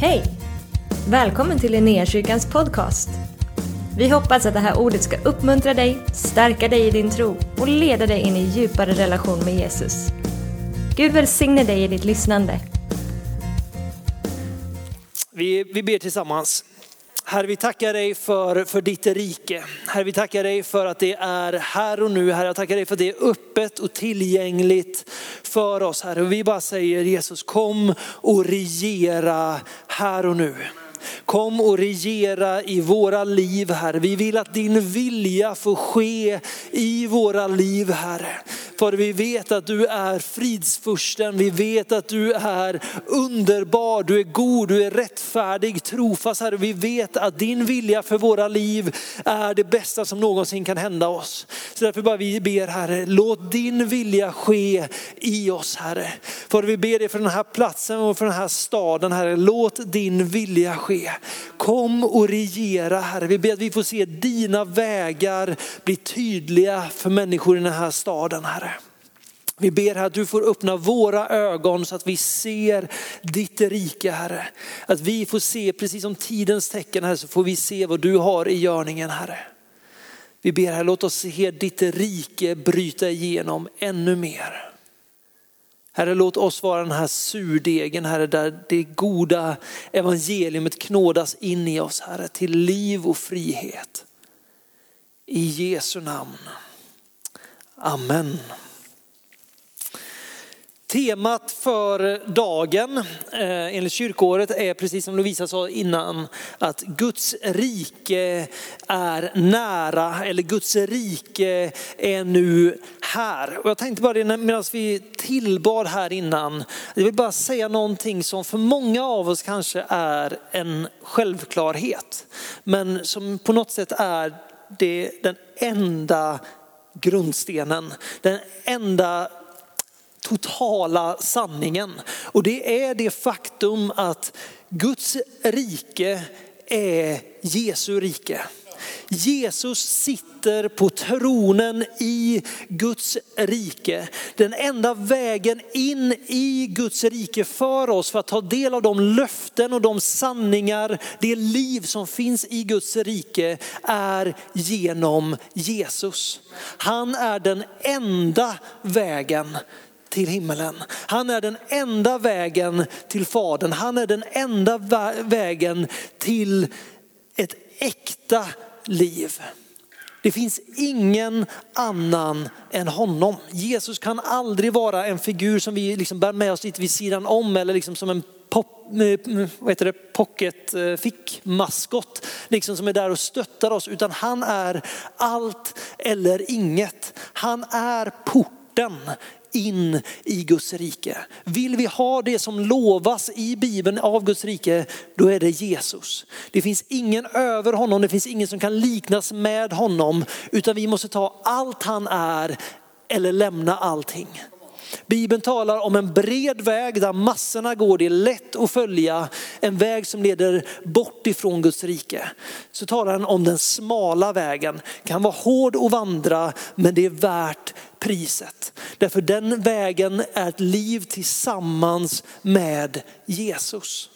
Hej! Välkommen till Linnéakyrkans podcast. Vi hoppas att det här ordet ska uppmuntra dig, stärka dig i din tro och leda dig in i djupare relation med Jesus. Gud välsigne dig i ditt lyssnande. Vi, vi ber tillsammans. Herre, vi tackar dig för, för ditt rike. Herre, vi tackar dig för att det är här och nu. Herre, jag tackar dig för att det är öppet och tillgängligt för oss. Herre, och vi bara säger Jesus, kom och regera här och nu. Kom och regera i våra liv Herre. Vi vill att din vilja får ske i våra liv Herre. För vi vet att du är fridsfursten, vi vet att du är underbar, du är god, du är rättfärdig, trofast Herre. Vi vet att din vilja för våra liv är det bästa som någonsin kan hända oss. Så därför bara vi ber Herre, låt din vilja ske i oss Herre. För vi ber dig för den här platsen och för den här staden Herre, låt din vilja ske. Kom och regera Herre. Vi ber att vi får se dina vägar bli tydliga för människor i den här staden Herre. Vi ber här att du får öppna våra ögon så att vi ser ditt rike Herre. Att vi får se, precis som tidens tecken Herre, så får vi se vad du har i görningen Herre. Vi ber här, låt oss se ditt rike bryta igenom ännu mer. Herre, låt oss vara den här surdegen, Herre, där det goda evangeliumet knådas in i oss, Herre, till liv och frihet. I Jesu namn. Amen. Temat för dagen eh, enligt kyrkåret är precis som Lovisa sa innan att Guds rike är nära eller Guds rike är nu här. Och jag tänkte bara det medan vi tillbad här innan, jag vill bara säga någonting som för många av oss kanske är en självklarhet. Men som på något sätt är det den enda grundstenen, den enda totala sanningen. Och det är det faktum att Guds rike är Jesu rike. Jesus sitter på tronen i Guds rike. Den enda vägen in i Guds rike för oss för att ta del av de löften och de sanningar, det liv som finns i Guds rike är genom Jesus. Han är den enda vägen till himmelen. Han är den enda vägen till Fadern. Han är den enda vägen till ett äkta liv. Det finns ingen annan än honom. Jesus kan aldrig vara en figur som vi liksom bär med oss lite vid sidan om eller liksom som en pop, eh, vad heter det, pocket fick fickmaskot liksom som är där och stöttar oss. Utan han är allt eller inget. Han är porten in i Guds rike. Vill vi ha det som lovas i Bibeln av Guds rike, då är det Jesus. Det finns ingen över honom, det finns ingen som kan liknas med honom, utan vi måste ta allt han är eller lämna allting. Bibeln talar om en bred väg där massorna går, det är lätt att följa, en väg som leder bort ifrån Guds rike. Så talar han om den smala vägen, kan vara hård att vandra men det är värt priset. Därför den vägen är ett liv tillsammans med Jesus.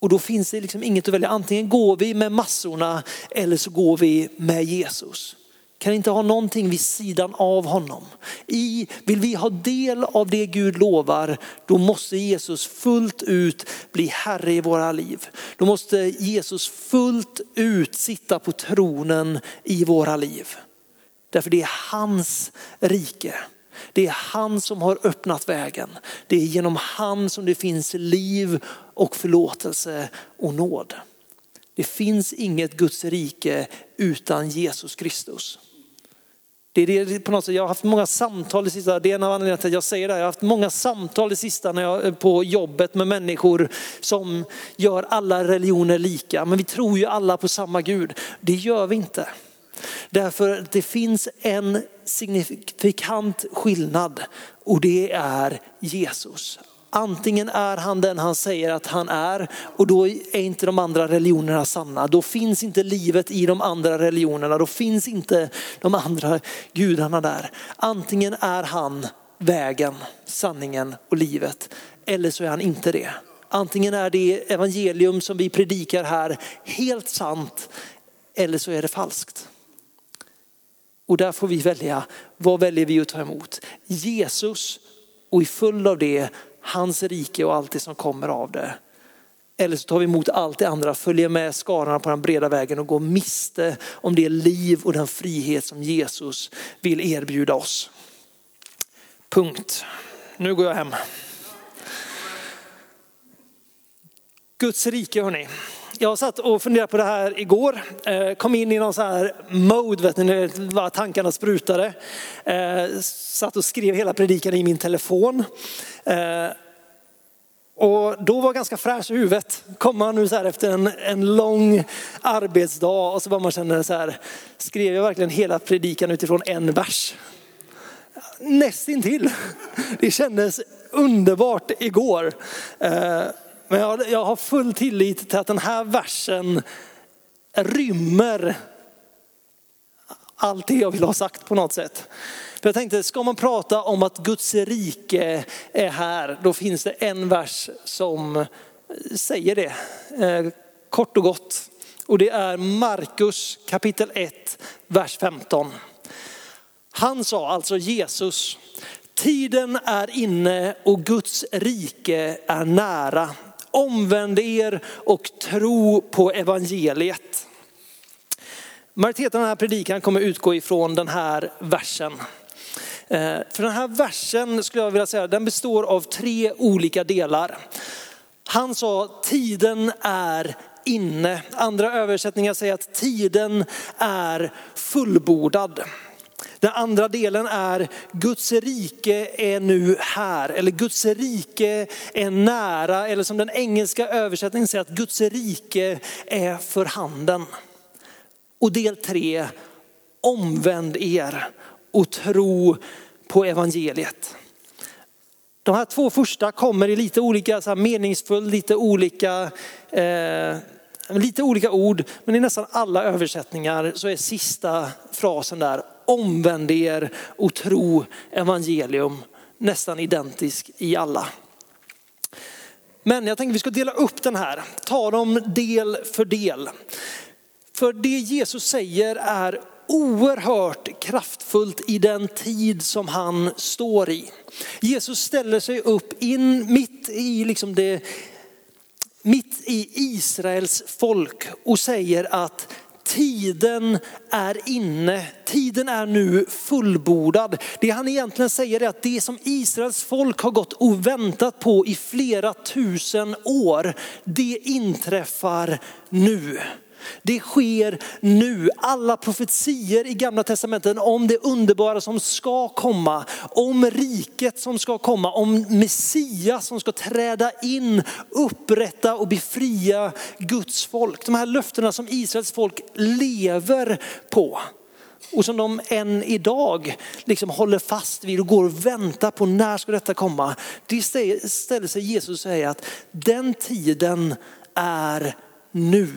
Och då finns det liksom inget att välja, antingen går vi med massorna eller så går vi med Jesus kan inte ha någonting vid sidan av honom. I, vill vi ha del av det Gud lovar, då måste Jesus fullt ut bli Herre i våra liv. Då måste Jesus fullt ut sitta på tronen i våra liv. Därför det är hans rike. Det är han som har öppnat vägen. Det är genom han som det finns liv och förlåtelse och nåd. Det finns inget Guds rike utan Jesus Kristus. Det är det, på något sätt, jag har haft många samtal det sista, det är en av anledningarna till att jag säger det här. Jag har haft många samtal det sista när jag, på jobbet med människor som gör alla religioner lika. Men vi tror ju alla på samma Gud. Det gör vi inte. Därför att det finns en signifikant skillnad och det är Jesus. Antingen är han den han säger att han är och då är inte de andra religionerna sanna. Då finns inte livet i de andra religionerna, då finns inte de andra gudarna där. Antingen är han vägen, sanningen och livet eller så är han inte det. Antingen är det evangelium som vi predikar här helt sant eller så är det falskt. Och där får vi välja, vad väljer vi att ta emot? Jesus och i följd av det hans rike och allt det som kommer av det. Eller så tar vi emot allt det andra, följer med skarorna på den breda vägen och går miste om det liv och den frihet som Jesus vill erbjuda oss. Punkt. Nu går jag hem. Guds rike hörni. Jag satt och funderade på det här igår. Eh, kom in i någon sån här mode, vet ni, var tankarna sprutade. Eh, satt och skrev hela predikan i min telefon. Eh, och då var ganska fräsch i huvudet. Kom man nu så här efter en, en lång arbetsdag och så bara man känner så här, skrev jag verkligen hela predikan utifrån en vers? Nästintill. Det kändes underbart igår. Men jag, jag har full tillit till att den här versen rymmer allt det jag vill ha sagt på något sätt. För jag tänkte, ska man prata om att Guds rike är här, då finns det en vers som säger det. Eh, kort och gott. Och det är Markus kapitel 1, vers 15. Han sa, alltså Jesus, tiden är inne och Guds rike är nära. Omvänd er och tro på evangeliet. Majoriteten av den här predikan kommer utgå ifrån den här versen. Eh, för den här versen skulle jag vilja säga, den består av tre olika delar. Han sa tiden är inne. Andra översättningar säger att tiden är fullbordad. Den andra delen är Guds rike är nu här, eller Guds rike är nära, eller som den engelska översättningen säger att Guds rike är för handen. Och del tre, omvänd er och tro på evangeliet. De här två första kommer i lite olika så här meningsfull, lite olika, eh, lite olika ord, men i nästan alla översättningar så är sista frasen där, omvänd er och tro evangelium, nästan identisk i alla. Men jag tänker vi ska dela upp den här, ta dem del för del. För det Jesus säger är oerhört kraftfullt i den tid som han står i. Jesus ställer sig upp in mitt i liksom det mitt i Israels folk och säger att tiden är inne, tiden är nu fullbordad. Det han egentligen säger är att det som Israels folk har gått och väntat på i flera tusen år, det inträffar nu. Det sker nu. Alla profetier i gamla testamentet om det underbara som ska komma, om riket som ska komma, om Messias som ska träda in, upprätta och befria Guds folk. De här löftena som Israels folk lever på. Och som de än idag liksom håller fast vid och går och väntar på när ska detta komma. Det ställer sig Jesus och säger att den tiden är nu.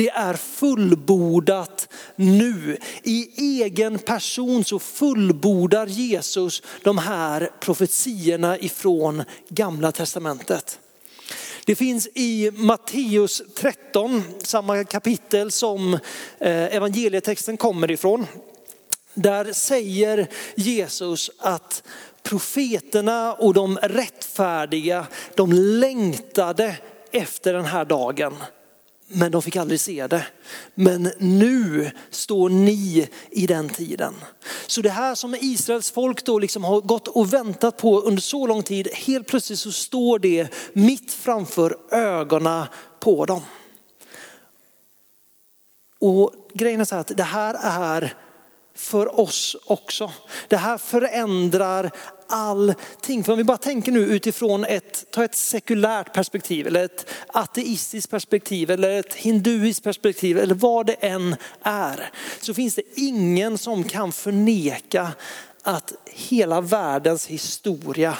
Det är fullbordat nu. I egen person så fullbordar Jesus de här profetierna ifrån gamla testamentet. Det finns i Matteus 13, samma kapitel som eh, evangelietexten kommer ifrån. Där säger Jesus att profeterna och de rättfärdiga, de längtade efter den här dagen men de fick aldrig se det. Men nu står ni i den tiden. Så det här som Israels folk då liksom har gått och väntat på under så lång tid, helt plötsligt så står det mitt framför ögonen på dem. Och grejen är så här att det här är för oss också. Det här förändrar allting. För om vi bara tänker nu utifrån ett, ta ett sekulärt perspektiv eller ett ateistiskt perspektiv eller ett hinduiskt perspektiv eller vad det än är. Så finns det ingen som kan förneka att hela världens historia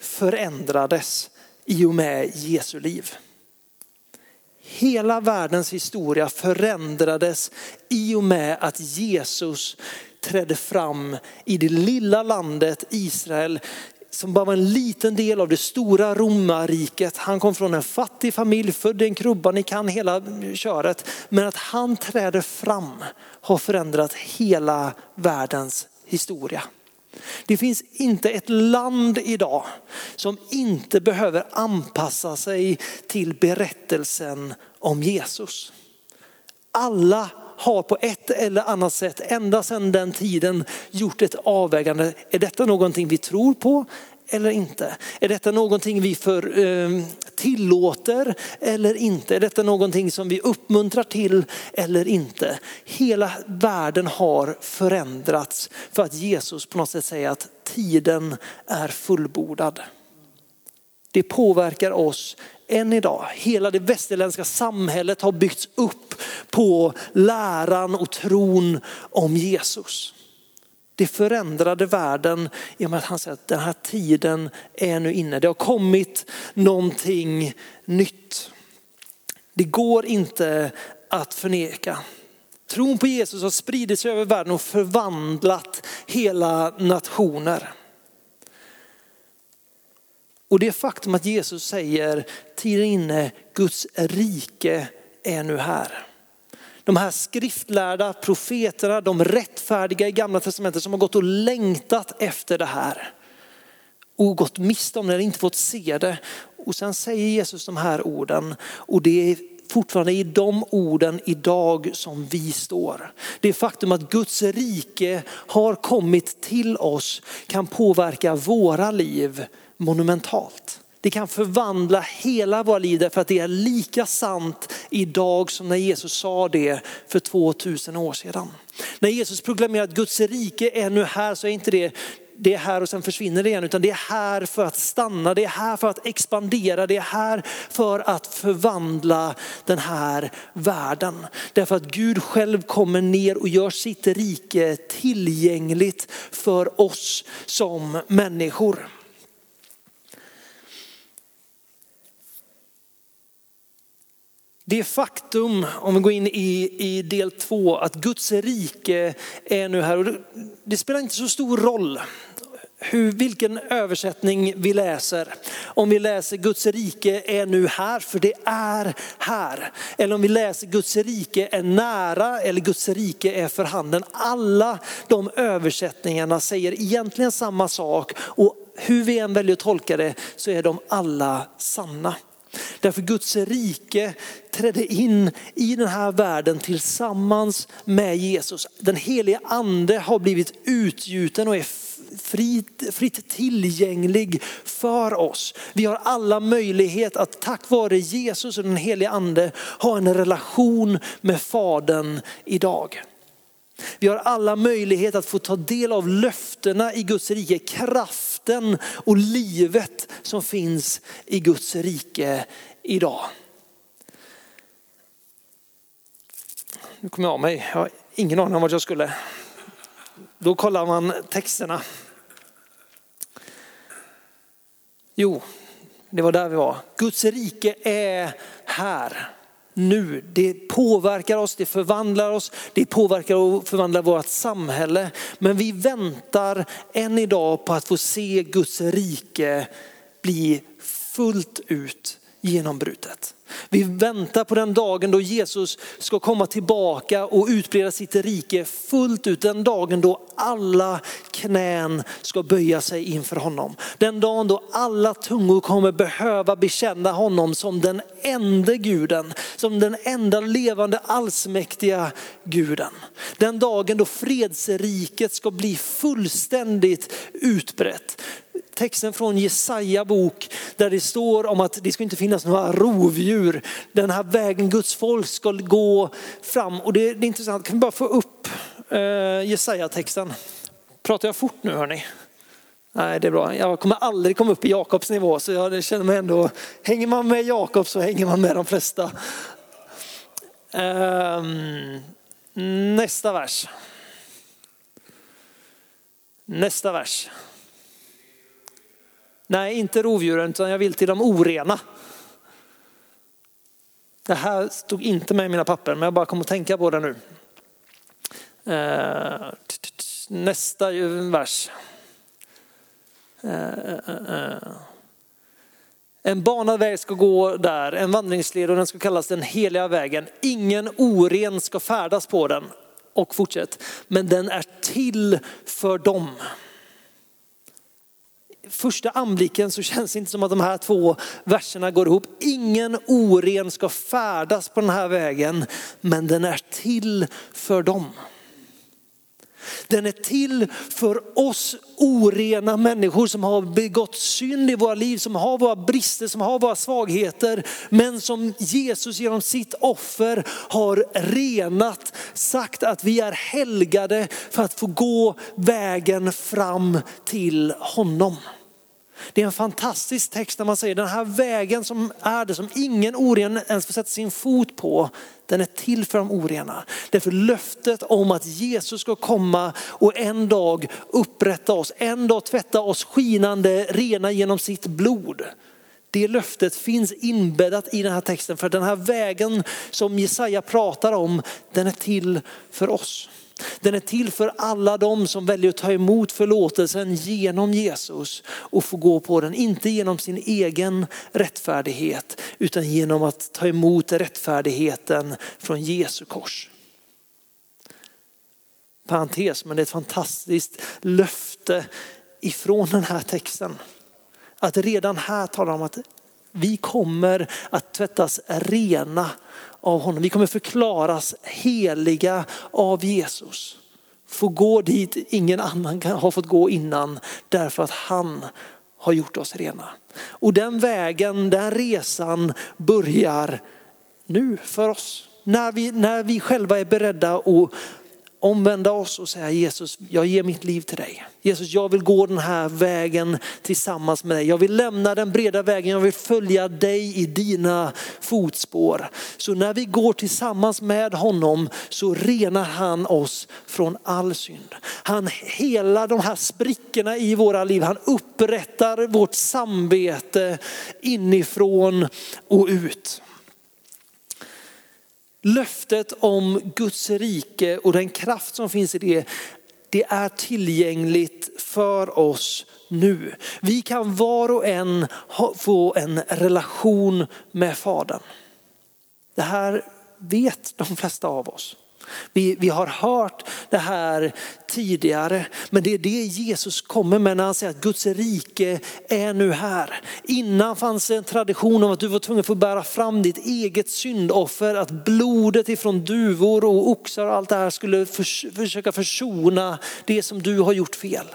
förändrades i och med Jesu liv. Hela världens historia förändrades i och med att Jesus trädde fram i det lilla landet Israel som bara var en liten del av det stora romarriket. Han kom från en fattig familj, född i en krubba, ni kan hela köret. Men att han träder fram har förändrat hela världens historia. Det finns inte ett land idag som inte behöver anpassa sig till berättelsen om Jesus. Alla har på ett eller annat sätt ända sedan den tiden gjort ett avvägande. Är detta någonting vi tror på eller inte? Är detta någonting vi för, eh, tillåter eller inte? Är detta någonting som vi uppmuntrar till eller inte? Hela världen har förändrats för att Jesus på något sätt säger att tiden är fullbordad. Det påverkar oss än idag. Hela det västerländska samhället har byggts upp på läran och tron om Jesus. Det förändrade världen i och med att han säger att den här tiden är nu inne. Det har kommit någonting nytt. Det går inte att förneka. Tron på Jesus har spridit sig över världen och förvandlat hela nationer. Och det faktum att Jesus säger tiden inne, Guds rike är nu här. De här skriftlärda profeterna, de rättfärdiga i gamla testamentet som har gått och längtat efter det här. Och gått miste om det, inte fått se det. Och sen säger Jesus de här orden och det är fortfarande i de orden idag som vi står. Det faktum att Guds rike har kommit till oss kan påverka våra liv monumentalt. Det kan förvandla hela våra liv därför att det är lika sant idag som när Jesus sa det för 2000 år sedan. När Jesus proklamerar att Guds rike är nu här så är inte det det är här och sen försvinner det igen, utan det är här för att stanna, det är här för att expandera, det är här för att förvandla den här världen. Därför att Gud själv kommer ner och gör sitt rike tillgängligt för oss som människor. Det faktum, om vi går in i, i del två, att Guds rike är nu här. Och det, det spelar inte så stor roll hur, vilken översättning vi läser. Om vi läser Guds rike är nu här, för det är här. Eller om vi läser Guds rike är nära eller Guds rike är för handen. Alla de översättningarna säger egentligen samma sak och hur vi än väljer att tolka det så är de alla sanna. Därför Guds rike trädde in i den här världen tillsammans med Jesus. Den helige ande har blivit utgjuten och är fritt, fritt tillgänglig för oss. Vi har alla möjlighet att tack vare Jesus och den helige ande ha en relation med Fadern idag. Vi har alla möjlighet att få ta del av löftena i Guds rike, kraften och livet som finns i Guds rike idag. Nu kommer jag av mig, jag har ingen aning om vart jag skulle. Då kollar man texterna. Jo, det var där vi var. Guds rike är här nu. Det påverkar oss, det förvandlar oss, det påverkar och förvandlar vårt samhälle. Men vi väntar än idag på att få se Guds rike bli fullt ut genombrutet. Vi väntar på den dagen då Jesus ska komma tillbaka och utbreda sitt rike fullt ut. Den dagen då alla knän ska böja sig inför honom. Den dagen då alla tungor kommer behöva bekänna honom som den enda guden, som den enda levande allsmäktiga guden. Den dagen då fredsriket ska bli fullständigt utbrett texten från Jesaja bok där det står om att det ska inte finnas några rovdjur. Den här vägen Guds folk ska gå fram. Och det, är intressant, kan vi bara få upp eh, Jesaja-texten? Pratar jag fort nu hörni? Nej, det är bra. Jag kommer aldrig komma upp i Jakobs nivå så jag känner mig ändå, hänger man med Jakob så hänger man med de flesta. Um, nästa vers. Nästa vers. Nej, inte rovdjuren, utan jag vill till de orena. Det här stod inte med i mina papper, men jag bara kom att tänka på det nu. Eh, nästa vers. Eh, eh, en banad väg ska gå där, en vandringsled och den ska kallas den heliga vägen. Ingen oren ska färdas på den. Och fortsätt, men den är till för dem. Första anblicken så känns det inte som att de här två verserna går ihop. Ingen oren ska färdas på den här vägen, men den är till för dem. Den är till för oss orena människor som har begått synd i våra liv, som har våra brister, som har våra svagheter. Men som Jesus genom sitt offer har renat, sagt att vi är helgade för att få gå vägen fram till honom. Det är en fantastisk text när man säger den här vägen som är det som ingen oren ens får sätta sin fot på. Den är till för de orena. Därför löftet om att Jesus ska komma och en dag upprätta oss, en dag tvätta oss skinande rena genom sitt blod. Det löftet finns inbäddat i den här texten för den här vägen som Jesaja pratar om, den är till för oss. Den är till för alla de som väljer att ta emot förlåtelsen genom Jesus och få gå på den. Inte genom sin egen rättfärdighet utan genom att ta emot rättfärdigheten från Jesu kors. Parentes, men det är ett fantastiskt löfte ifrån den här texten. Att redan här talar om att vi kommer att tvättas rena av honom. Vi kommer förklaras heliga av Jesus. Få gå dit ingen annan har fått gå innan därför att han har gjort oss rena. Och den vägen, den resan börjar nu för oss. När vi, när vi själva är beredda att omvända oss och säga Jesus, jag ger mitt liv till dig. Jesus, jag vill gå den här vägen tillsammans med dig. Jag vill lämna den breda vägen, jag vill följa dig i dina fotspår. Så när vi går tillsammans med honom så renar han oss från all synd. Han helar de här sprickorna i våra liv. Han upprättar vårt samvete inifrån och ut. Löftet om Guds rike och den kraft som finns i det, det är tillgängligt för oss nu. Vi kan var och en få en relation med Fadern. Det här vet de flesta av oss. Vi, vi har hört det här tidigare, men det är det Jesus kommer med när han säger att Guds rike är nu här. Innan fanns det en tradition om att du var tvungen att få bära fram ditt eget syndoffer, att blodet ifrån duvor och oxar och allt det här skulle förs försöka försona det som du har gjort fel.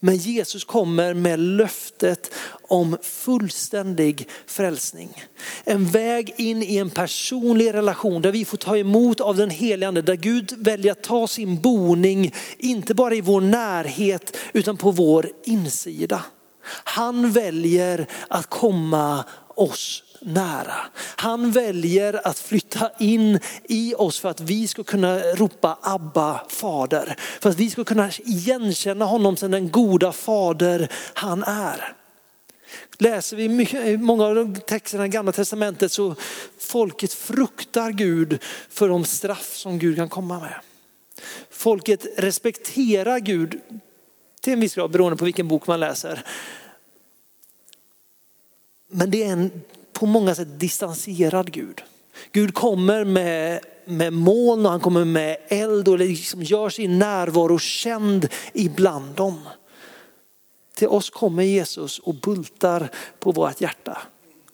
Men Jesus kommer med löftet om fullständig frälsning. En väg in i en personlig relation där vi får ta emot av den helige ande, där Gud väljer att ta sin boning, inte bara i vår närhet utan på vår insida. Han väljer att komma oss nära. Han väljer att flytta in i oss för att vi ska kunna ropa Abba fader. För att vi ska kunna igenkänna honom som den goda fader han är. Läser vi mycket, många av texterna i gamla testamentet så folket fruktar Gud för de straff som Gud kan komma med. Folket respekterar Gud till en viss grad beroende på vilken bok man läser. Men det är en på många sätt distanserad Gud. Gud kommer med, med moln och han kommer med eld och liksom gör sin närvaro känd ibland dem. Till oss kommer Jesus och bultar på vårt hjärta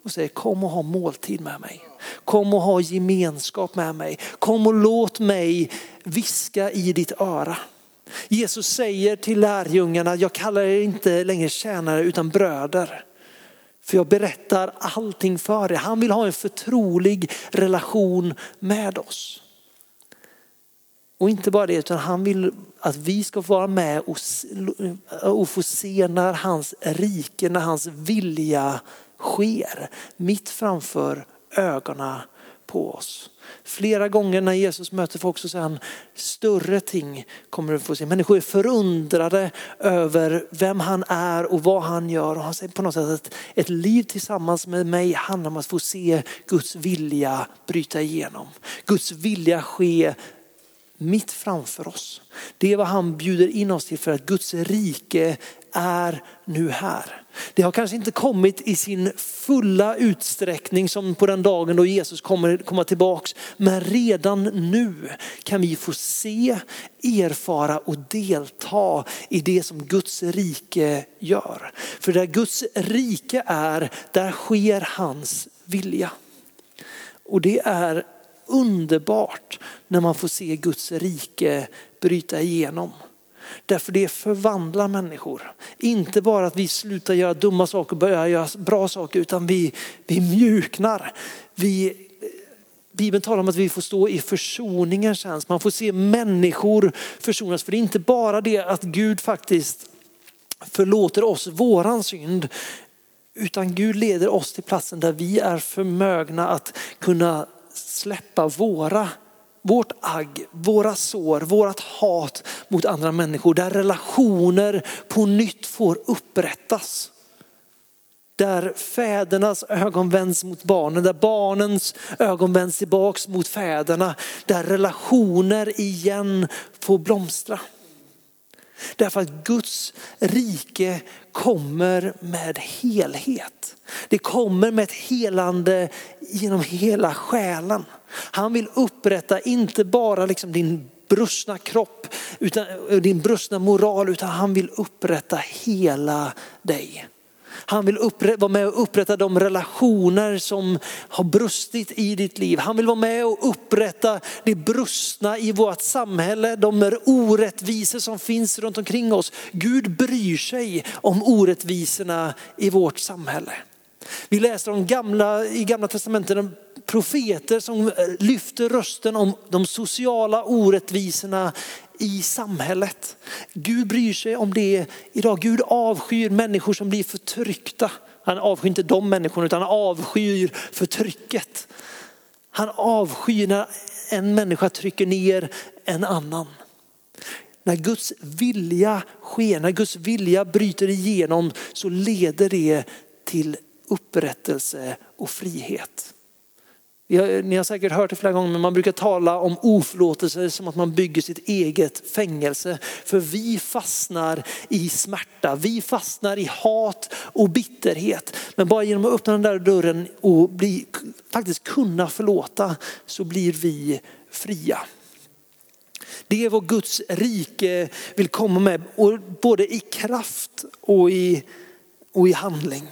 och säger kom och ha måltid med mig. Kom och ha gemenskap med mig. Kom och låt mig viska i ditt öra. Jesus säger till lärjungarna, jag kallar er inte längre tjänare utan bröder. För jag berättar allting för er. Han vill ha en förtrolig relation med oss. Och inte bara det, utan han vill att vi ska få vara med och, och få se när hans rike, när hans vilja sker mitt framför ögonen på oss. Flera gånger när Jesus möter folk så säger han, större ting kommer du få se. Människor är förundrade över vem han är och vad han gör. Och han säger på något sätt att ett liv tillsammans med mig handlar om att få se Guds vilja bryta igenom. Guds vilja ske mitt framför oss. Det är vad han bjuder in oss till för att Guds rike är nu här. Det har kanske inte kommit i sin fulla utsträckning som på den dagen då Jesus kommer komma tillbaks. Men redan nu kan vi få se, erfara och delta i det som Guds rike gör. För där Guds rike är, där sker hans vilja. Och det är underbart när man får se Guds rike bryta igenom. Därför det förvandlar människor. Inte bara att vi slutar göra dumma saker och börjar göra bra saker utan vi, vi mjuknar. Vi, Bibeln talar om att vi får stå i försoningens tjänst. Man får se människor försonas. För det är inte bara det att Gud faktiskt förlåter oss våran synd. Utan Gud leder oss till platsen där vi är förmögna att kunna släppa våra vårt agg, våra sår, vårt hat mot andra människor. Där relationer på nytt får upprättas. Där fädernas ögon vänds mot barnen, där barnens ögon vänds tillbaks mot fäderna. Där relationer igen får blomstra. Därför att Guds rike kommer med helhet. Det kommer med ett helande genom hela själen. Han vill upprätta inte bara liksom din brustna kropp, utan, eh, din brustna moral, utan han vill upprätta hela dig. Han vill vara med och upprätta de relationer som har brustit i ditt liv. Han vill vara med och upprätta det brustna i vårt samhälle, de orättvisor som finns runt omkring oss. Gud bryr sig om orättvisorna i vårt samhälle. Vi läser om gamla, i gamla testamentet profeter som eh, lyfter rösten om de sociala orättvisorna i samhället. Gud bryr sig om det idag. Gud avskyr människor som blir förtryckta. Han avskyr inte de människorna utan han avskyr förtrycket. Han avskyr när en människa trycker ner en annan. När Guds vilja sker, när Guds vilja bryter igenom så leder det till upprättelse och frihet. Ni har säkert hört det flera gånger, men man brukar tala om oförlåtelse som att man bygger sitt eget fängelse. För vi fastnar i smärta, vi fastnar i hat och bitterhet. Men bara genom att öppna den där dörren och bli, faktiskt kunna förlåta så blir vi fria. Det är vad Guds rike vill komma med, både i kraft och i, och i handling.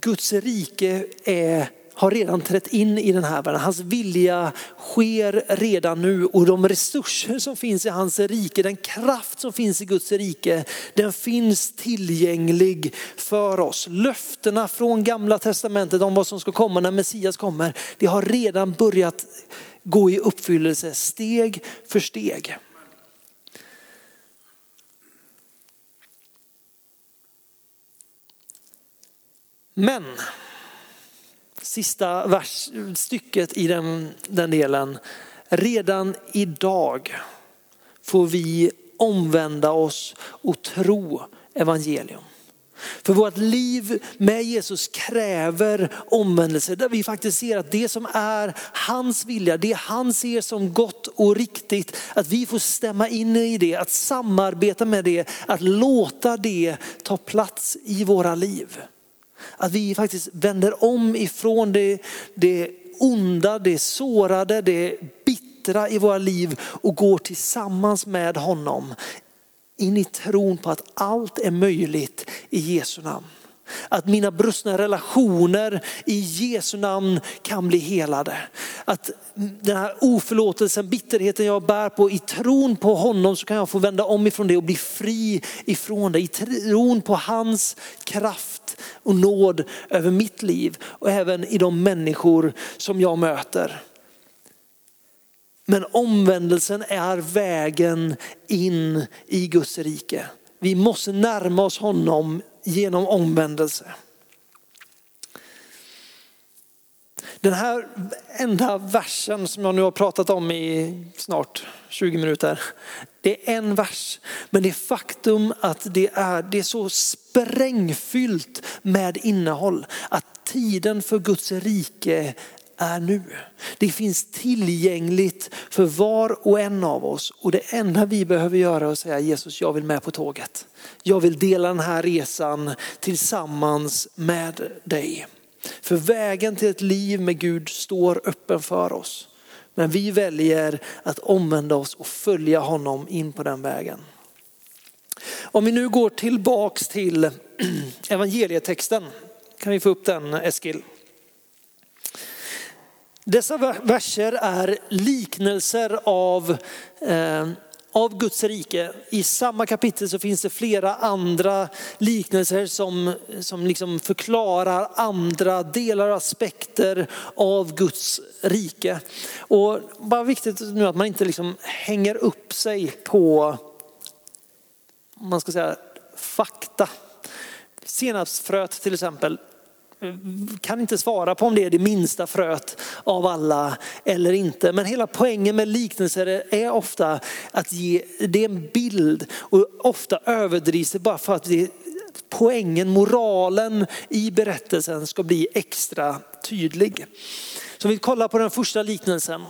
Guds rike är, har redan trätt in i den här världen. Hans vilja sker redan nu och de resurser som finns i hans rike, den kraft som finns i Guds rike, den finns tillgänglig för oss. Löftena från gamla testamentet om vad som ska komma när Messias kommer, det har redan börjat gå i uppfyllelse steg för steg. Men sista vers, stycket i den, den delen. Redan idag får vi omvända oss och tro evangelium. För vårt liv med Jesus kräver omvändelse där vi faktiskt ser att det som är hans vilja, det han ser som gott och riktigt, att vi får stämma in i det, att samarbeta med det, att låta det ta plats i våra liv. Att vi faktiskt vänder om ifrån det, det onda, det sårade, det bittra i våra liv och går tillsammans med honom in i tron på att allt är möjligt i Jesu namn. Att mina brustna relationer i Jesu namn kan bli helade. Att den här oförlåtelsen, bitterheten jag bär på, i tron på honom så kan jag få vända om ifrån det och bli fri ifrån det. I tron på hans kraft och nåd över mitt liv och även i de människor som jag möter. Men omvändelsen är vägen in i Guds rike. Vi måste närma oss honom genom omvändelse. Den här enda versen som jag nu har pratat om i snart 20 minuter. Det är en vers, men det faktum att det är, det är så sprängfyllt med innehåll att tiden för Guds rike är nu. Det finns tillgängligt för var och en av oss och det enda vi behöver göra är att säga Jesus jag vill med på tåget. Jag vill dela den här resan tillsammans med dig. För vägen till ett liv med Gud står öppen för oss. Men vi väljer att omvända oss och följa honom in på den vägen. Om vi nu går tillbaks till evangelietexten, kan vi få upp den Eskil? Dessa verser är liknelser av, eh, av Guds rike. I samma kapitel så finns det flera andra liknelser som, som liksom förklarar andra delar och aspekter av Guds rike. Och bara viktigt nu att man inte liksom hänger upp sig på man ska säga, fakta. Senapsfröet till exempel kan inte svara på om det är det minsta fröet av alla eller inte. Men hela poängen med liknelser är ofta att ge, det är en bild och ofta överdrivs det bara för att det, poängen, moralen i berättelsen ska bli extra tydlig. Så vi kollar på den första liknelsen.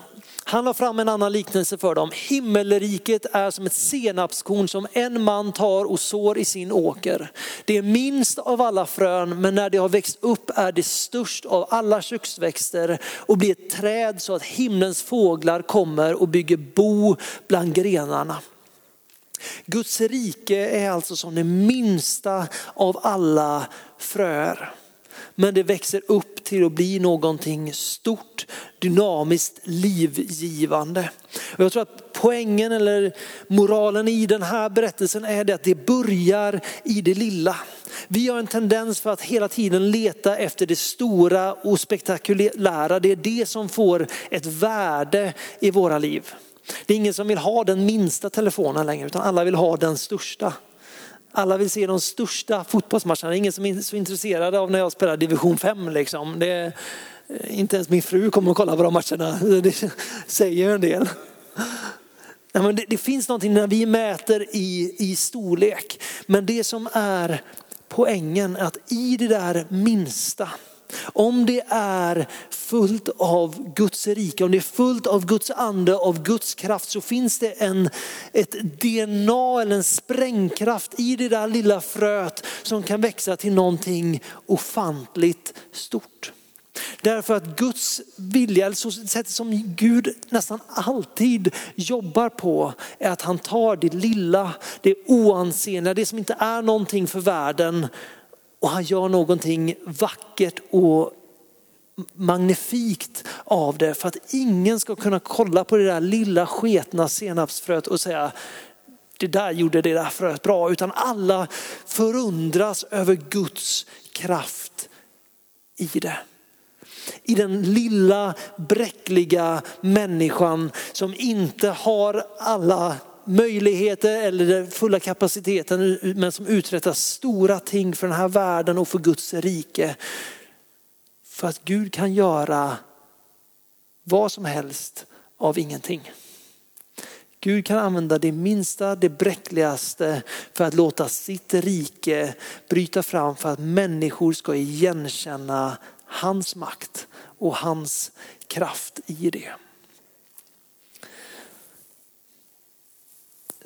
Han har fram en annan liknelse för dem. Himmelriket är som ett senapskorn som en man tar och sår i sin åker. Det är minst av alla frön, men när det har växt upp är det störst av alla köksväxter och blir ett träd så att himlens fåglar kommer och bygger bo bland grenarna. Guds rike är alltså som det minsta av alla fröer. Men det växer upp till att bli någonting stort, dynamiskt, livgivande. Och jag tror att poängen eller moralen i den här berättelsen är det att det börjar i det lilla. Vi har en tendens för att hela tiden leta efter det stora och spektakulära. Det är det som får ett värde i våra liv. Det är ingen som vill ha den minsta telefonen längre utan alla vill ha den största. Alla vill se de största fotbollsmatcherna. Det är ingen som är så intresserad av när jag spelar division 5. Liksom. Det, eh, inte ens min fru kommer att kolla på de matcherna. Det säger en del. Ja, men det, det, finns någonting när vi mäter i, i storlek. Men det som är poängen är att i det där minsta om det är fullt av Guds rike, om det är fullt av Guds ande, av Guds kraft så finns det en, ett DNA eller en sprängkraft i det där lilla fröet som kan växa till någonting ofantligt stort. Därför att Guds vilja, eller så sättet som Gud nästan alltid jobbar på, är att han tar det lilla, det oansenliga, det som inte är någonting för världen och han gör någonting vackert och magnifikt av det för att ingen ska kunna kolla på det där lilla sketna senapsfröet och säga det där gjorde det där fröet bra. Utan alla förundras över Guds kraft i det. I den lilla bräckliga människan som inte har alla möjligheter eller den fulla kapaciteten men som uträttar stora ting för den här världen och för Guds rike. För att Gud kan göra vad som helst av ingenting. Gud kan använda det minsta, det bräckligaste för att låta sitt rike bryta fram för att människor ska igenkänna hans makt och hans kraft i det.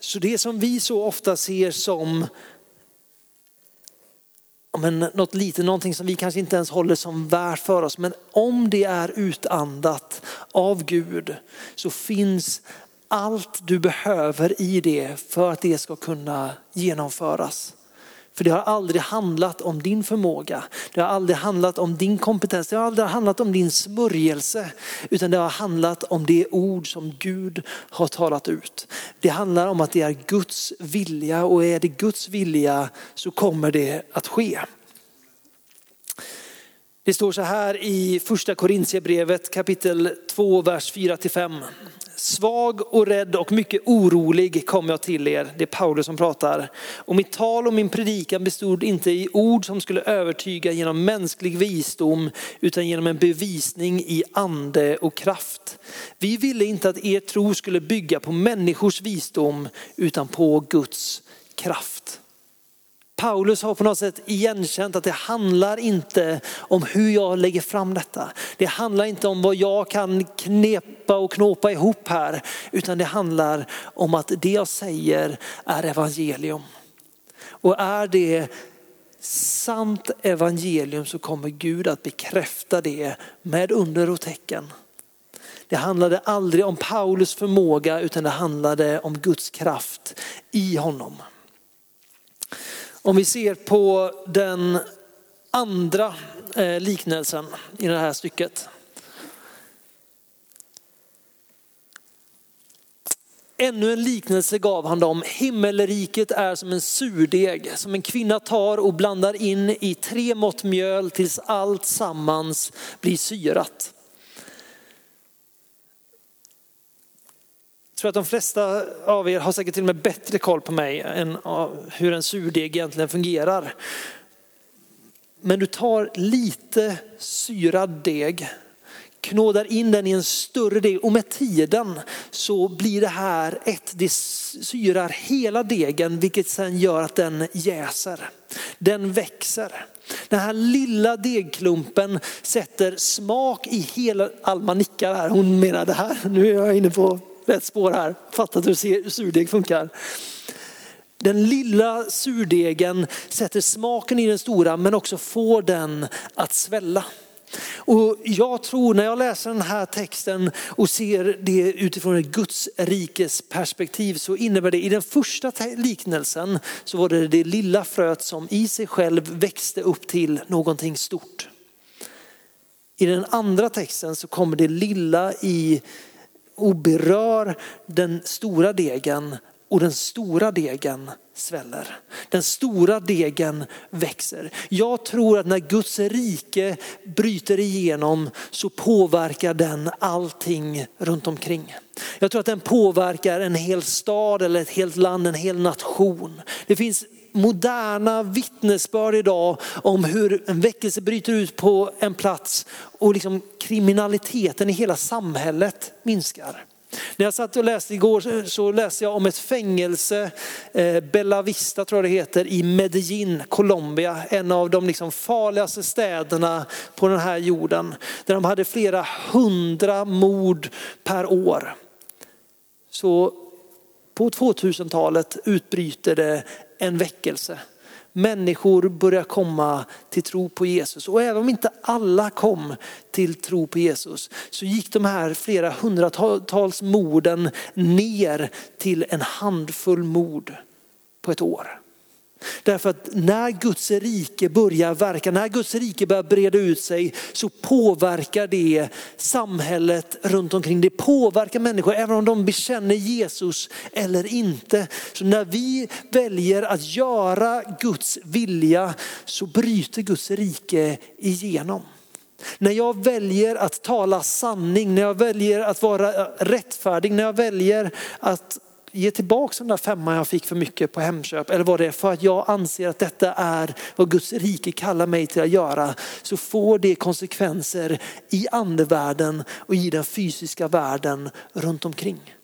Så det som vi så ofta ser som men något litet, någonting som vi kanske inte ens håller som värt för oss. Men om det är utandat av Gud så finns allt du behöver i det för att det ska kunna genomföras. För det har aldrig handlat om din förmåga. Det har aldrig handlat om din kompetens. Det har aldrig handlat om din smörjelse. Utan det har handlat om det ord som Gud har talat ut. Det handlar om att det är Guds vilja och är det Guds vilja så kommer det att ske. Det står så här i första Korintierbrevet kapitel 2, vers 4-5. Svag och rädd och mycket orolig kom jag till er. Det är Paulus som pratar. Och mitt tal och min predikan bestod inte i ord som skulle övertyga genom mänsklig visdom utan genom en bevisning i ande och kraft. Vi ville inte att er tro skulle bygga på människors visdom utan på Guds kraft. Paulus har på något sätt igenkänt att det handlar inte om hur jag lägger fram detta. Det handlar inte om vad jag kan knepa och knåpa ihop här, utan det handlar om att det jag säger är evangelium. Och är det sant evangelium så kommer Gud att bekräfta det med under och tecken. Det handlade aldrig om Paulus förmåga utan det handlade om Guds kraft i honom. Om vi ser på den andra eh, liknelsen i det här stycket. Ännu en liknelse gav han dem. Himmelriket är som en surdeg som en kvinna tar och blandar in i tre mått mjöl tills allt sammans blir syrat. Tror att de flesta av er har säkert till och med bättre koll på mig än hur en surdeg egentligen fungerar. Men du tar lite syrad deg knådar in den i en större deg och med tiden så blir det här ett, det syrar hela degen vilket sen gör att den jäser. Den växer. Den här lilla degklumpen sätter smak i hela, Alma nickar här, hon menar det här, nu är jag inne på rätt spår här, fattat hur surdeg funkar. Den lilla surdegen sätter smaken i den stora men också får den att svälla. Och jag tror när jag läser den här texten och ser det utifrån ett Guds rikes perspektiv så innebär det i den första liknelsen så var det det lilla fröet som i sig själv växte upp till någonting stort. I den andra texten så kommer det lilla i och berör den stora degen och den stora degen sväller. Den stora degen växer. Jag tror att när Guds rike bryter igenom så påverkar den allting runt omkring. Jag tror att den påverkar en hel stad eller ett helt land, en hel nation. Det finns moderna vittnesbörd idag om hur en väckelse bryter ut på en plats och liksom kriminaliteten i hela samhället minskar. När jag satt och läste igår så läste jag om ett fängelse, eh, Bella Vista tror jag det heter, i Medellin, Colombia. En av de liksom farligaste städerna på den här jorden. Där de hade flera hundra mord per år. Så på 2000-talet utbryter det en väckelse människor börjar komma till tro på Jesus. Och även om inte alla kom till tro på Jesus så gick de här flera hundratals morden ner till en handfull mord på ett år. Därför att när Guds rike börjar verka, när Guds rike börjar breda ut sig så påverkar det samhället runt omkring. Det påverkar människor även om de bekänner Jesus eller inte. Så när vi väljer att göra Guds vilja så bryter Guds rike igenom. När jag väljer att tala sanning, när jag väljer att vara rättfärdig, när jag väljer att ge tillbaka den där femman jag fick för mycket på Hemköp eller vad det är för att jag anser att detta är vad Guds rike kallar mig till att göra så får det konsekvenser i andevärlden och i den fysiska världen runt omkring.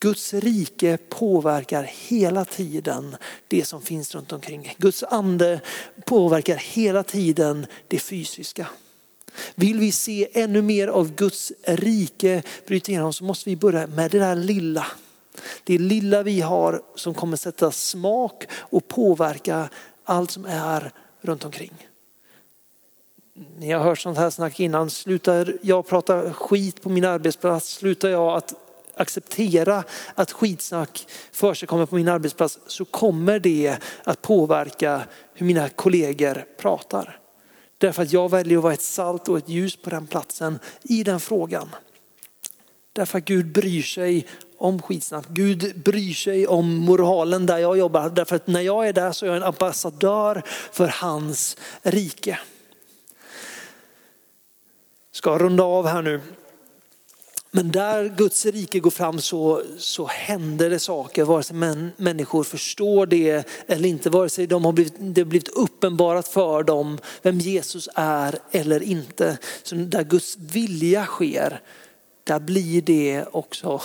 Guds rike påverkar hela tiden det som finns runt omkring. Guds ande påverkar hela tiden det fysiska. Vill vi se ännu mer av Guds rike bryta igenom så måste vi börja med det där lilla. Det lilla vi har som kommer sätta smak och påverka allt som är runt omkring. Ni har hört sånt här snack innan. Slutar jag prata skit på min arbetsplats, slutar jag att acceptera att skitsnack för sig kommer på min arbetsplats så kommer det att påverka hur mina kollegor pratar. Därför att jag väljer att vara ett salt och ett ljus på den platsen i den frågan. Därför att Gud bryr sig om skitsnack. Gud bryr sig om moralen där jag jobbar. Därför att när jag är där så är jag en ambassadör för hans rike. Ska runda av här nu. Men där Guds rike går fram så, så händer det saker, vare sig män, människor förstår det eller inte, vare sig de har blivit, det har blivit uppenbarat för dem vem Jesus är eller inte. Så där Guds vilja sker, där blir det också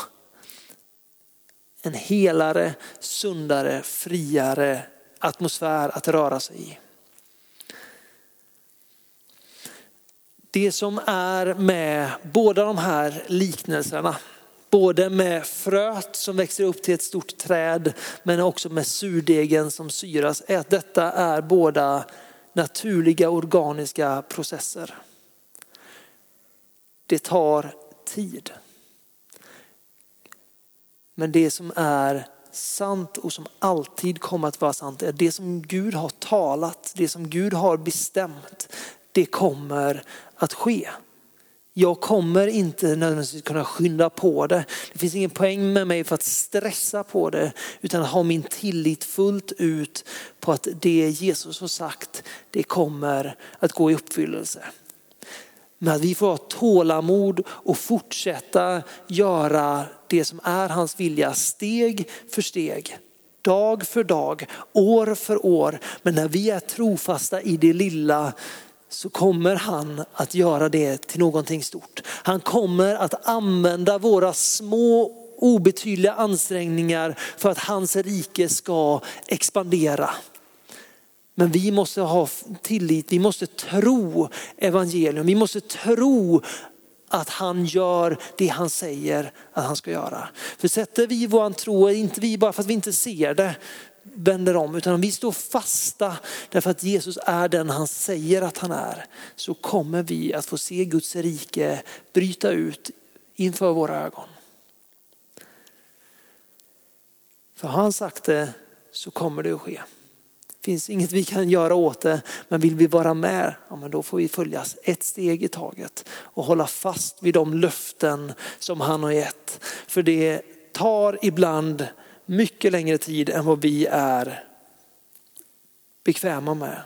en helare, sundare, friare atmosfär att röra sig i. Det som är med båda de här liknelserna, både med fröet som växer upp till ett stort träd men också med surdegen som syras, är att detta är båda naturliga organiska processer. Det tar tid. Men det som är sant och som alltid kommer att vara sant är det som Gud har talat, det som Gud har bestämt, det kommer att ske. Jag kommer inte nödvändigtvis kunna skynda på det. Det finns ingen poäng med mig för att stressa på det utan ha min tillit fullt ut på att det Jesus har sagt, det kommer att gå i uppfyllelse. Men att vi får ha tålamod och fortsätta göra det som är hans vilja steg för steg. Dag för dag, år för år. Men när vi är trofasta i det lilla så kommer han att göra det till någonting stort. Han kommer att använda våra små obetydliga ansträngningar för att hans rike ska expandera. Men vi måste ha tillit, vi måste tro evangelium, vi måste tro att han gör det han säger att han ska göra. För sätter vi vår tro, inte vi bara för att vi inte ser det, vänder om, utan om vi står fasta därför att Jesus är den han säger att han är, så kommer vi att få se Guds rike bryta ut inför våra ögon. För har han sagt det så kommer det att ske. Det finns inget vi kan göra åt det, men vill vi vara med, ja, men då får vi följas ett steg i taget och hålla fast vid de löften som han har gett. För det tar ibland mycket längre tid än vad vi är bekväma med.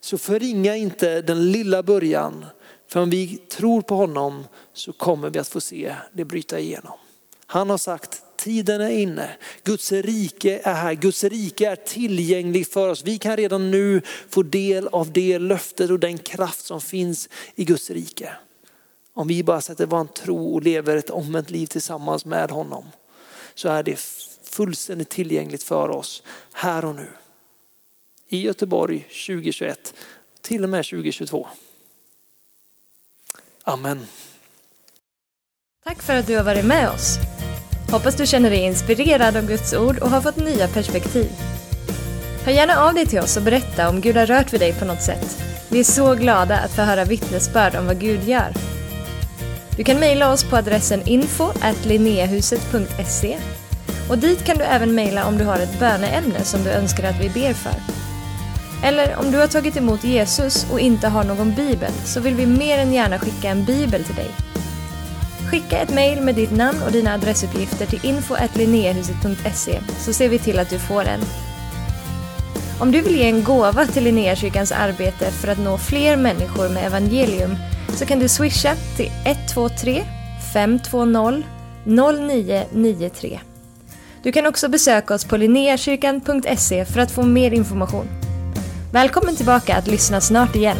Så förringa inte den lilla början, för om vi tror på honom så kommer vi att få se det bryta igenom. Han har sagt tiden är inne. Guds rike är här. Guds rike är tillgängligt för oss. Vi kan redan nu få del av det löftet och den kraft som finns i Guds rike. Om vi bara sätter vår tro och lever ett omvänt liv tillsammans med honom så är det fullständigt tillgängligt för oss här och nu. I Göteborg 2021, till och med 2022. Amen. Tack för att du har varit med oss. Hoppas du känner dig inspirerad av Guds ord och har fått nya perspektiv. Hör gärna av dig till oss och berätta om Gud har rört vid dig på något sätt. Vi är så glada att få höra vittnesbörd om vad Gud gör. Du kan mejla oss på adressen info och dit kan du även mejla om du har ett böneämne som du önskar att vi ber för. Eller om du har tagit emot Jesus och inte har någon bibel så vill vi mer än gärna skicka en bibel till dig. Skicka ett mejl med ditt namn och dina adressuppgifter till info.linneahuset.se så ser vi till att du får en. Om du vill ge en gåva till Linnéakyrkans arbete för att nå fler människor med evangelium så kan du swisha till 123 520 0993. Du kan också besöka oss på linneakyrkan.se för att få mer information. Välkommen tillbaka att lyssna snart igen.